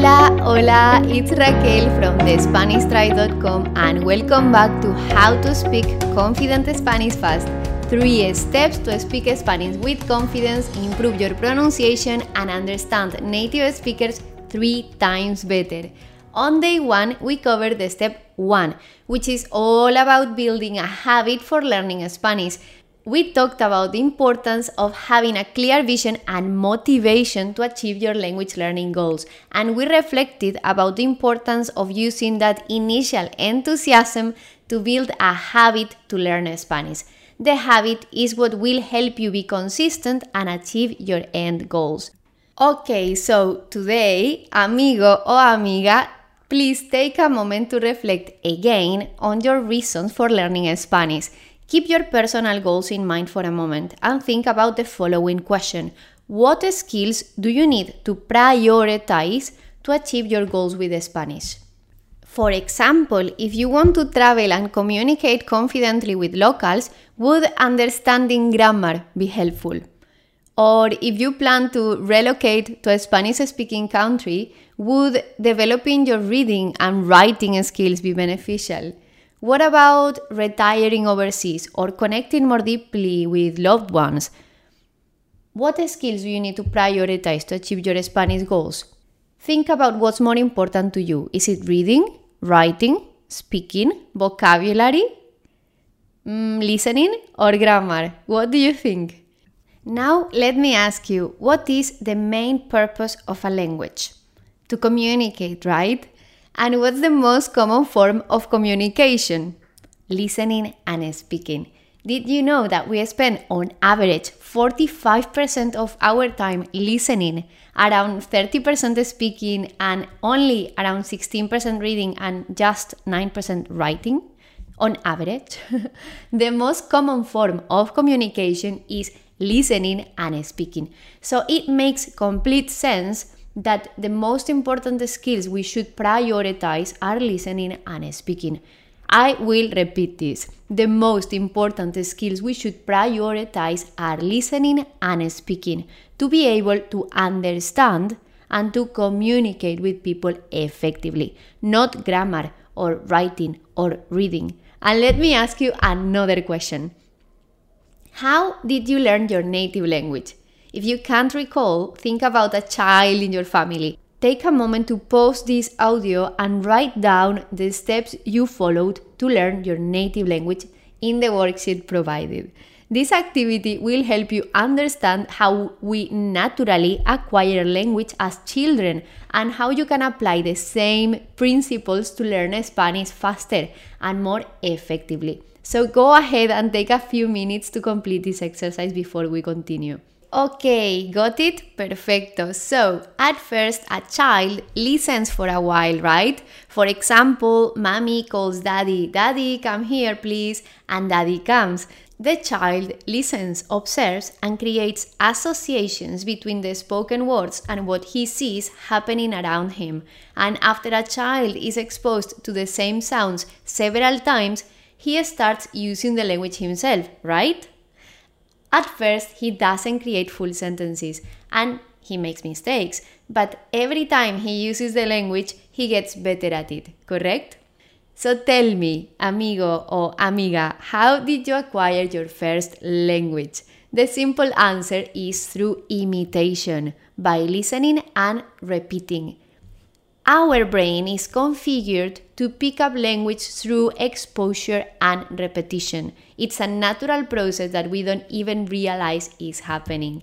Hola, hola, it's Raquel from thespanishtribe.com and welcome back to How to Speak Confident Spanish Fast. Three steps to speak Spanish with confidence, improve your pronunciation, and understand native speakers three times better. On day one, we covered the step one, which is all about building a habit for learning Spanish we talked about the importance of having a clear vision and motivation to achieve your language learning goals. And we reflected about the importance of using that initial enthusiasm to build a habit to learn Spanish. The habit is what will help you be consistent and achieve your end goals. Okay, so today, amigo or amiga, please take a moment to reflect again on your reasons for learning Spanish. Keep your personal goals in mind for a moment and think about the following question What skills do you need to prioritize to achieve your goals with Spanish? For example, if you want to travel and communicate confidently with locals, would understanding grammar be helpful? Or if you plan to relocate to a Spanish speaking country, would developing your reading and writing skills be beneficial? What about retiring overseas or connecting more deeply with loved ones? What skills do you need to prioritize to achieve your Spanish goals? Think about what's more important to you. Is it reading, writing, speaking, vocabulary, mm, listening, or grammar? What do you think? Now, let me ask you what is the main purpose of a language? To communicate, right? And what's the most common form of communication? Listening and speaking. Did you know that we spend on average 45% of our time listening, around 30% speaking, and only around 16% reading and just 9% writing? On average, the most common form of communication is listening and speaking. So it makes complete sense that the most important skills we should prioritize are listening and speaking. I will repeat this. The most important skills we should prioritize are listening and speaking to be able to understand and to communicate with people effectively, not grammar or writing or reading. And let me ask you another question How did you learn your native language? If you can't recall, think about a child in your family. Take a moment to pause this audio and write down the steps you followed to learn your native language in the worksheet provided. This activity will help you understand how we naturally acquire language as children and how you can apply the same principles to learn Spanish faster and more effectively. So go ahead and take a few minutes to complete this exercise before we continue. Okay, got it? Perfecto. So, at first, a child listens for a while, right? For example, mommy calls daddy, Daddy, come here, please, and daddy comes. The child listens, observes, and creates associations between the spoken words and what he sees happening around him. And after a child is exposed to the same sounds several times, he starts using the language himself, right? At first, he doesn't create full sentences and he makes mistakes, but every time he uses the language, he gets better at it, correct? So tell me, amigo or amiga, how did you acquire your first language? The simple answer is through imitation, by listening and repeating. Our brain is configured to pick up language through exposure and repetition. It's a natural process that we don't even realize is happening.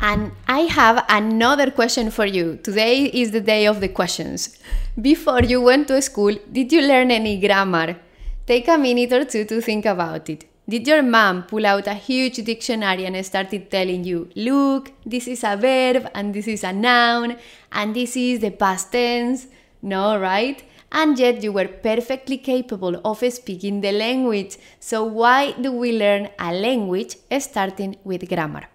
And I have another question for you. Today is the day of the questions. Before you went to school, did you learn any grammar? Take a minute or two to think about it. Did your mom pull out a huge dictionary and started telling you, look, this is a verb and this is a noun and this is the past tense? No, right? And yet you were perfectly capable of speaking the language. So why do we learn a language starting with grammar?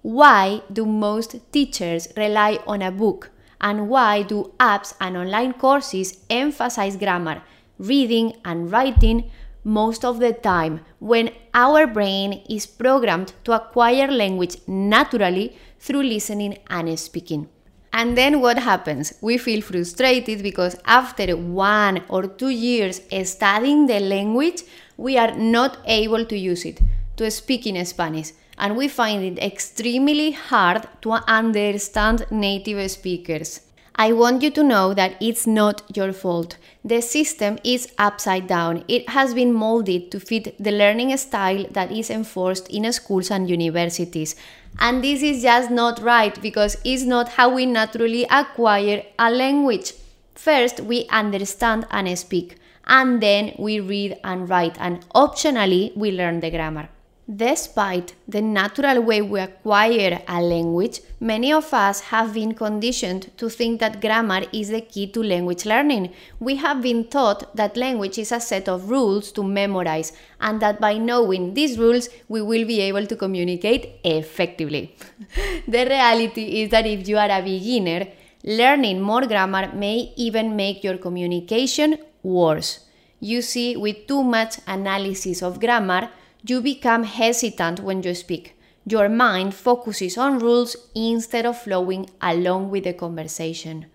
Why do most teachers rely on a book? And why do apps and online courses emphasize grammar, reading, and writing most of the time when our brain is programmed to acquire language naturally through listening and speaking. And then what happens? We feel frustrated because after one or two years studying the language, we are not able to use it to speak in Spanish. And we find it extremely hard to understand native speakers. I want you to know that it's not your fault. The system is upside down. It has been molded to fit the learning style that is enforced in schools and universities. And this is just not right because it's not how we naturally acquire a language. First, we understand and speak, and then we read and write, and optionally, we learn the grammar. Despite the natural way we acquire a language, many of us have been conditioned to think that grammar is the key to language learning. We have been taught that language is a set of rules to memorize, and that by knowing these rules, we will be able to communicate effectively. the reality is that if you are a beginner, learning more grammar may even make your communication worse. You see, with too much analysis of grammar, you become hesitant when you speak. Your mind focuses on rules instead of flowing along with the conversation.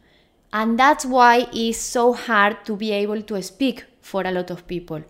And that's why it's so hard to be able to speak for a lot of people.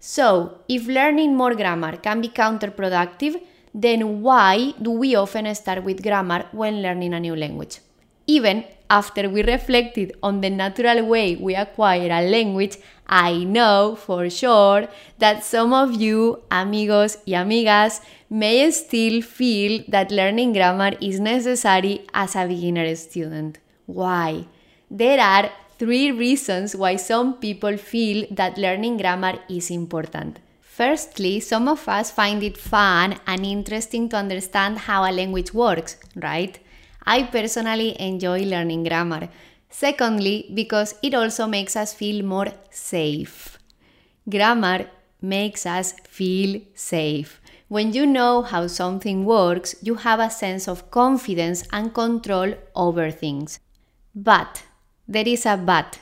So, if learning more grammar can be counterproductive, then why do we often start with grammar when learning a new language? Even after we reflected on the natural way we acquire a language, I know for sure that some of you, amigos y amigas, may still feel that learning grammar is necessary as a beginner student. Why? There are three reasons why some people feel that learning grammar is important. Firstly, some of us find it fun and interesting to understand how a language works, right? I personally enjoy learning grammar. Secondly, because it also makes us feel more safe. Grammar makes us feel safe. When you know how something works, you have a sense of confidence and control over things. But, there is a but.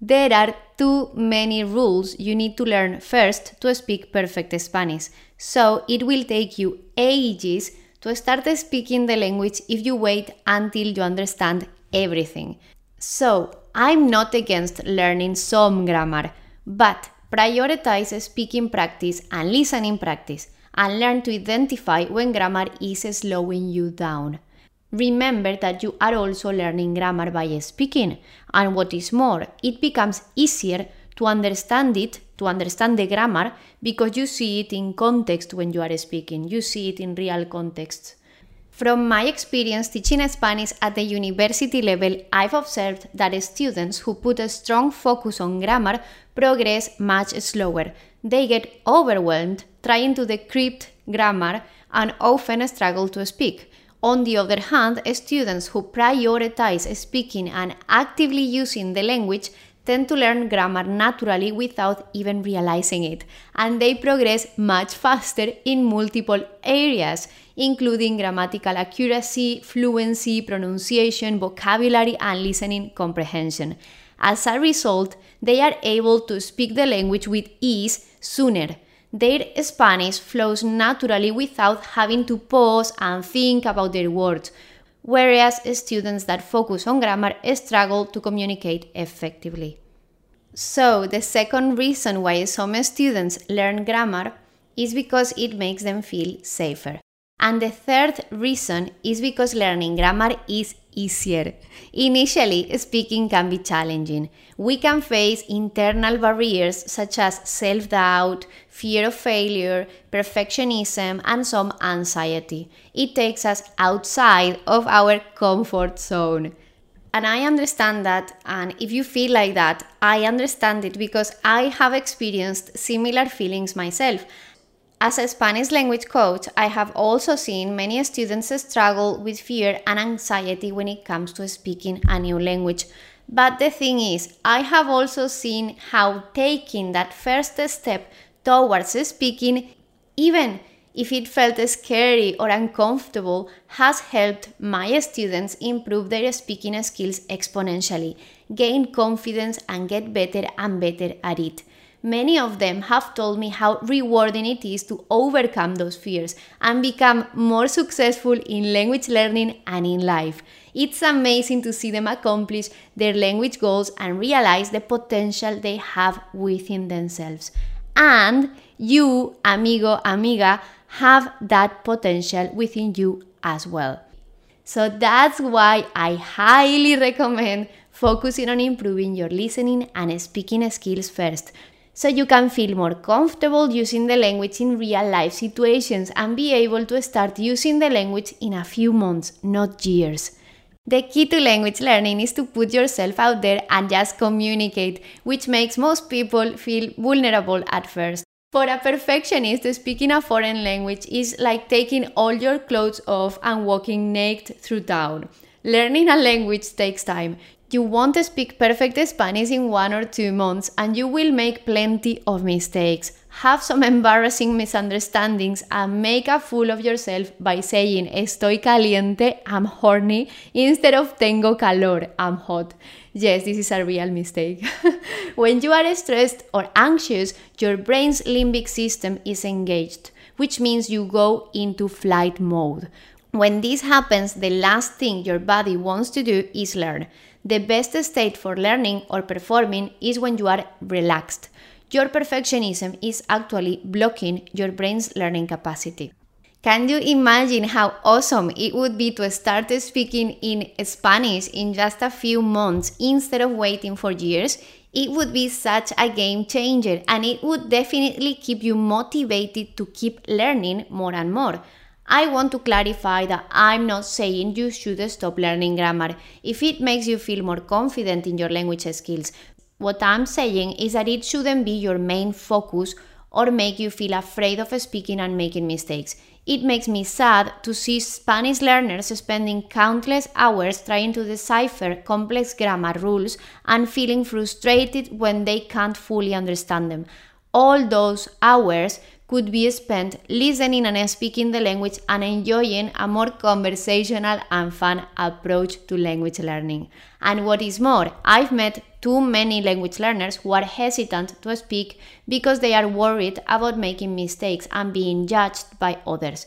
There are too many rules you need to learn first to speak perfect Spanish, so it will take you ages to start speaking the language if you wait until you understand everything. So, I'm not against learning some grammar, but prioritize speaking practice and listening practice and learn to identify when grammar is slowing you down. Remember that you are also learning grammar by speaking, and what is more, it becomes easier to understand it, to understand the grammar, because you see it in context when you are speaking, you see it in real context. From my experience teaching Spanish at the university level, I've observed that students who put a strong focus on grammar progress much slower. They get overwhelmed trying to decrypt grammar and often struggle to speak. On the other hand, students who prioritize speaking and actively using the language tend to learn grammar naturally without even realizing it, and they progress much faster in multiple areas, including grammatical accuracy, fluency, pronunciation, vocabulary, and listening comprehension. As a result, they are able to speak the language with ease sooner. Their Spanish flows naturally without having to pause and think about their words, whereas students that focus on grammar struggle to communicate effectively. So, the second reason why some students learn grammar is because it makes them feel safer. And the third reason is because learning grammar is easier. Initially, speaking can be challenging. We can face internal barriers such as self doubt, fear of failure, perfectionism, and some anxiety. It takes us outside of our comfort zone. And I understand that. And if you feel like that, I understand it because I have experienced similar feelings myself. As a Spanish language coach, I have also seen many students struggle with fear and anxiety when it comes to speaking a new language. But the thing is, I have also seen how taking that first step towards speaking, even if it felt scary or uncomfortable, has helped my students improve their speaking skills exponentially, gain confidence, and get better and better at it. Many of them have told me how rewarding it is to overcome those fears and become more successful in language learning and in life. It's amazing to see them accomplish their language goals and realize the potential they have within themselves. And you, amigo, amiga, have that potential within you as well. So that's why I highly recommend focusing on improving your listening and speaking skills first so you can feel more comfortable using the language in real life situations and be able to start using the language in a few months, not years. The key to language learning is to put yourself out there and just communicate, which makes most people feel vulnerable at first. For a perfectionist, speaking a foreign language is like taking all your clothes off and walking naked through town. Learning a language takes time. You won't speak perfect Spanish in one or two months and you will make plenty of mistakes. Have some embarrassing misunderstandings and make a fool of yourself by saying estoy caliente, I'm horny, instead of tengo calor, I'm hot. Yes, this is a real mistake. when you are stressed or anxious, your brain's limbic system is engaged, which means you go into flight mode. When this happens, the last thing your body wants to do is learn. The best state for learning or performing is when you are relaxed. Your perfectionism is actually blocking your brain's learning capacity. Can you imagine how awesome it would be to start speaking in Spanish in just a few months instead of waiting for years? It would be such a game changer and it would definitely keep you motivated to keep learning more and more. I want to clarify that I'm not saying you should stop learning grammar if it makes you feel more confident in your language skills. What I'm saying is that it shouldn't be your main focus or make you feel afraid of speaking and making mistakes. It makes me sad to see Spanish learners spending countless hours trying to decipher complex grammar rules and feeling frustrated when they can't fully understand them. All those hours could be spent listening and speaking the language and enjoying a more conversational and fun approach to language learning. And what is more, I've met too many language learners who are hesitant to speak because they are worried about making mistakes and being judged by others.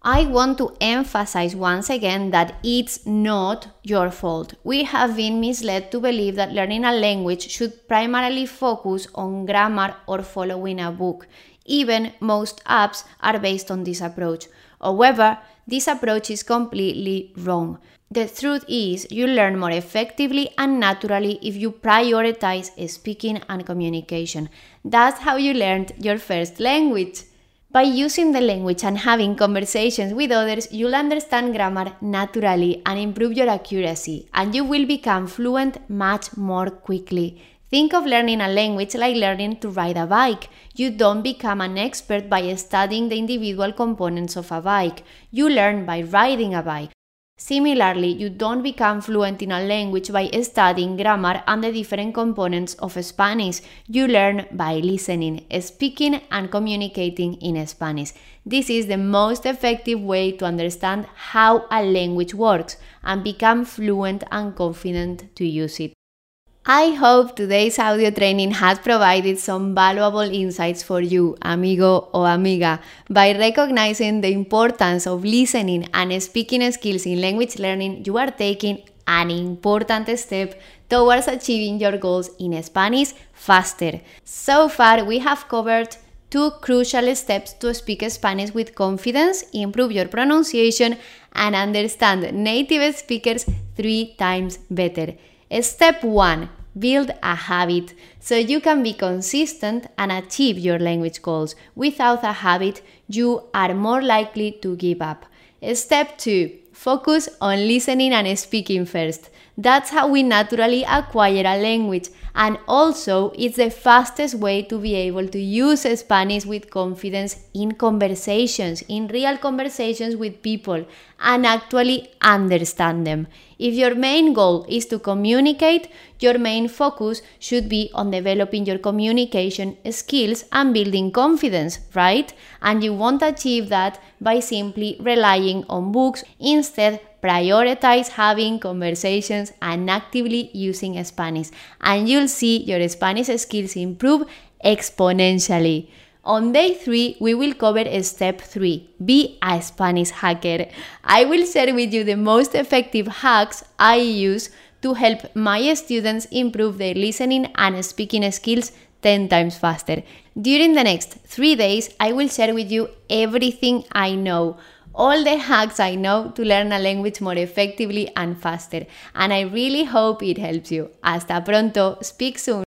I want to emphasize once again that it's not your fault. We have been misled to believe that learning a language should primarily focus on grammar or following a book. Even most apps are based on this approach. However, this approach is completely wrong. The truth is, you learn more effectively and naturally if you prioritize speaking and communication. That's how you learned your first language. By using the language and having conversations with others, you'll understand grammar naturally and improve your accuracy, and you will become fluent much more quickly. Think of learning a language like learning to ride a bike. You don't become an expert by studying the individual components of a bike. You learn by riding a bike. Similarly, you don't become fluent in a language by studying grammar and the different components of Spanish. You learn by listening, speaking, and communicating in Spanish. This is the most effective way to understand how a language works and become fluent and confident to use it. I hope today's audio training has provided some valuable insights for you, amigo or amiga, by recognizing the importance of listening and speaking skills in language learning. You are taking an important step towards achieving your goals in Spanish faster. So far, we have covered two crucial steps to speak Spanish with confidence, improve your pronunciation, and understand native speakers three times better. Step 1 Build a habit so you can be consistent and achieve your language goals. Without a habit, you are more likely to give up. Step 2 Focus on listening and speaking first. That's how we naturally acquire a language, and also it's the fastest way to be able to use Spanish with confidence in conversations, in real conversations with people, and actually understand them. If your main goal is to communicate, your main focus should be on developing your communication skills and building confidence, right? And you won't achieve that by simply relying on books. Instead, prioritize having conversations and actively using Spanish, and you'll see your Spanish skills improve exponentially. On day three, we will cover step three be a Spanish hacker. I will share with you the most effective hacks I use to help my students improve their listening and speaking skills 10 times faster. During the next three days, I will share with you everything I know all the hacks I know to learn a language more effectively and faster. And I really hope it helps you. Hasta pronto. Speak soon.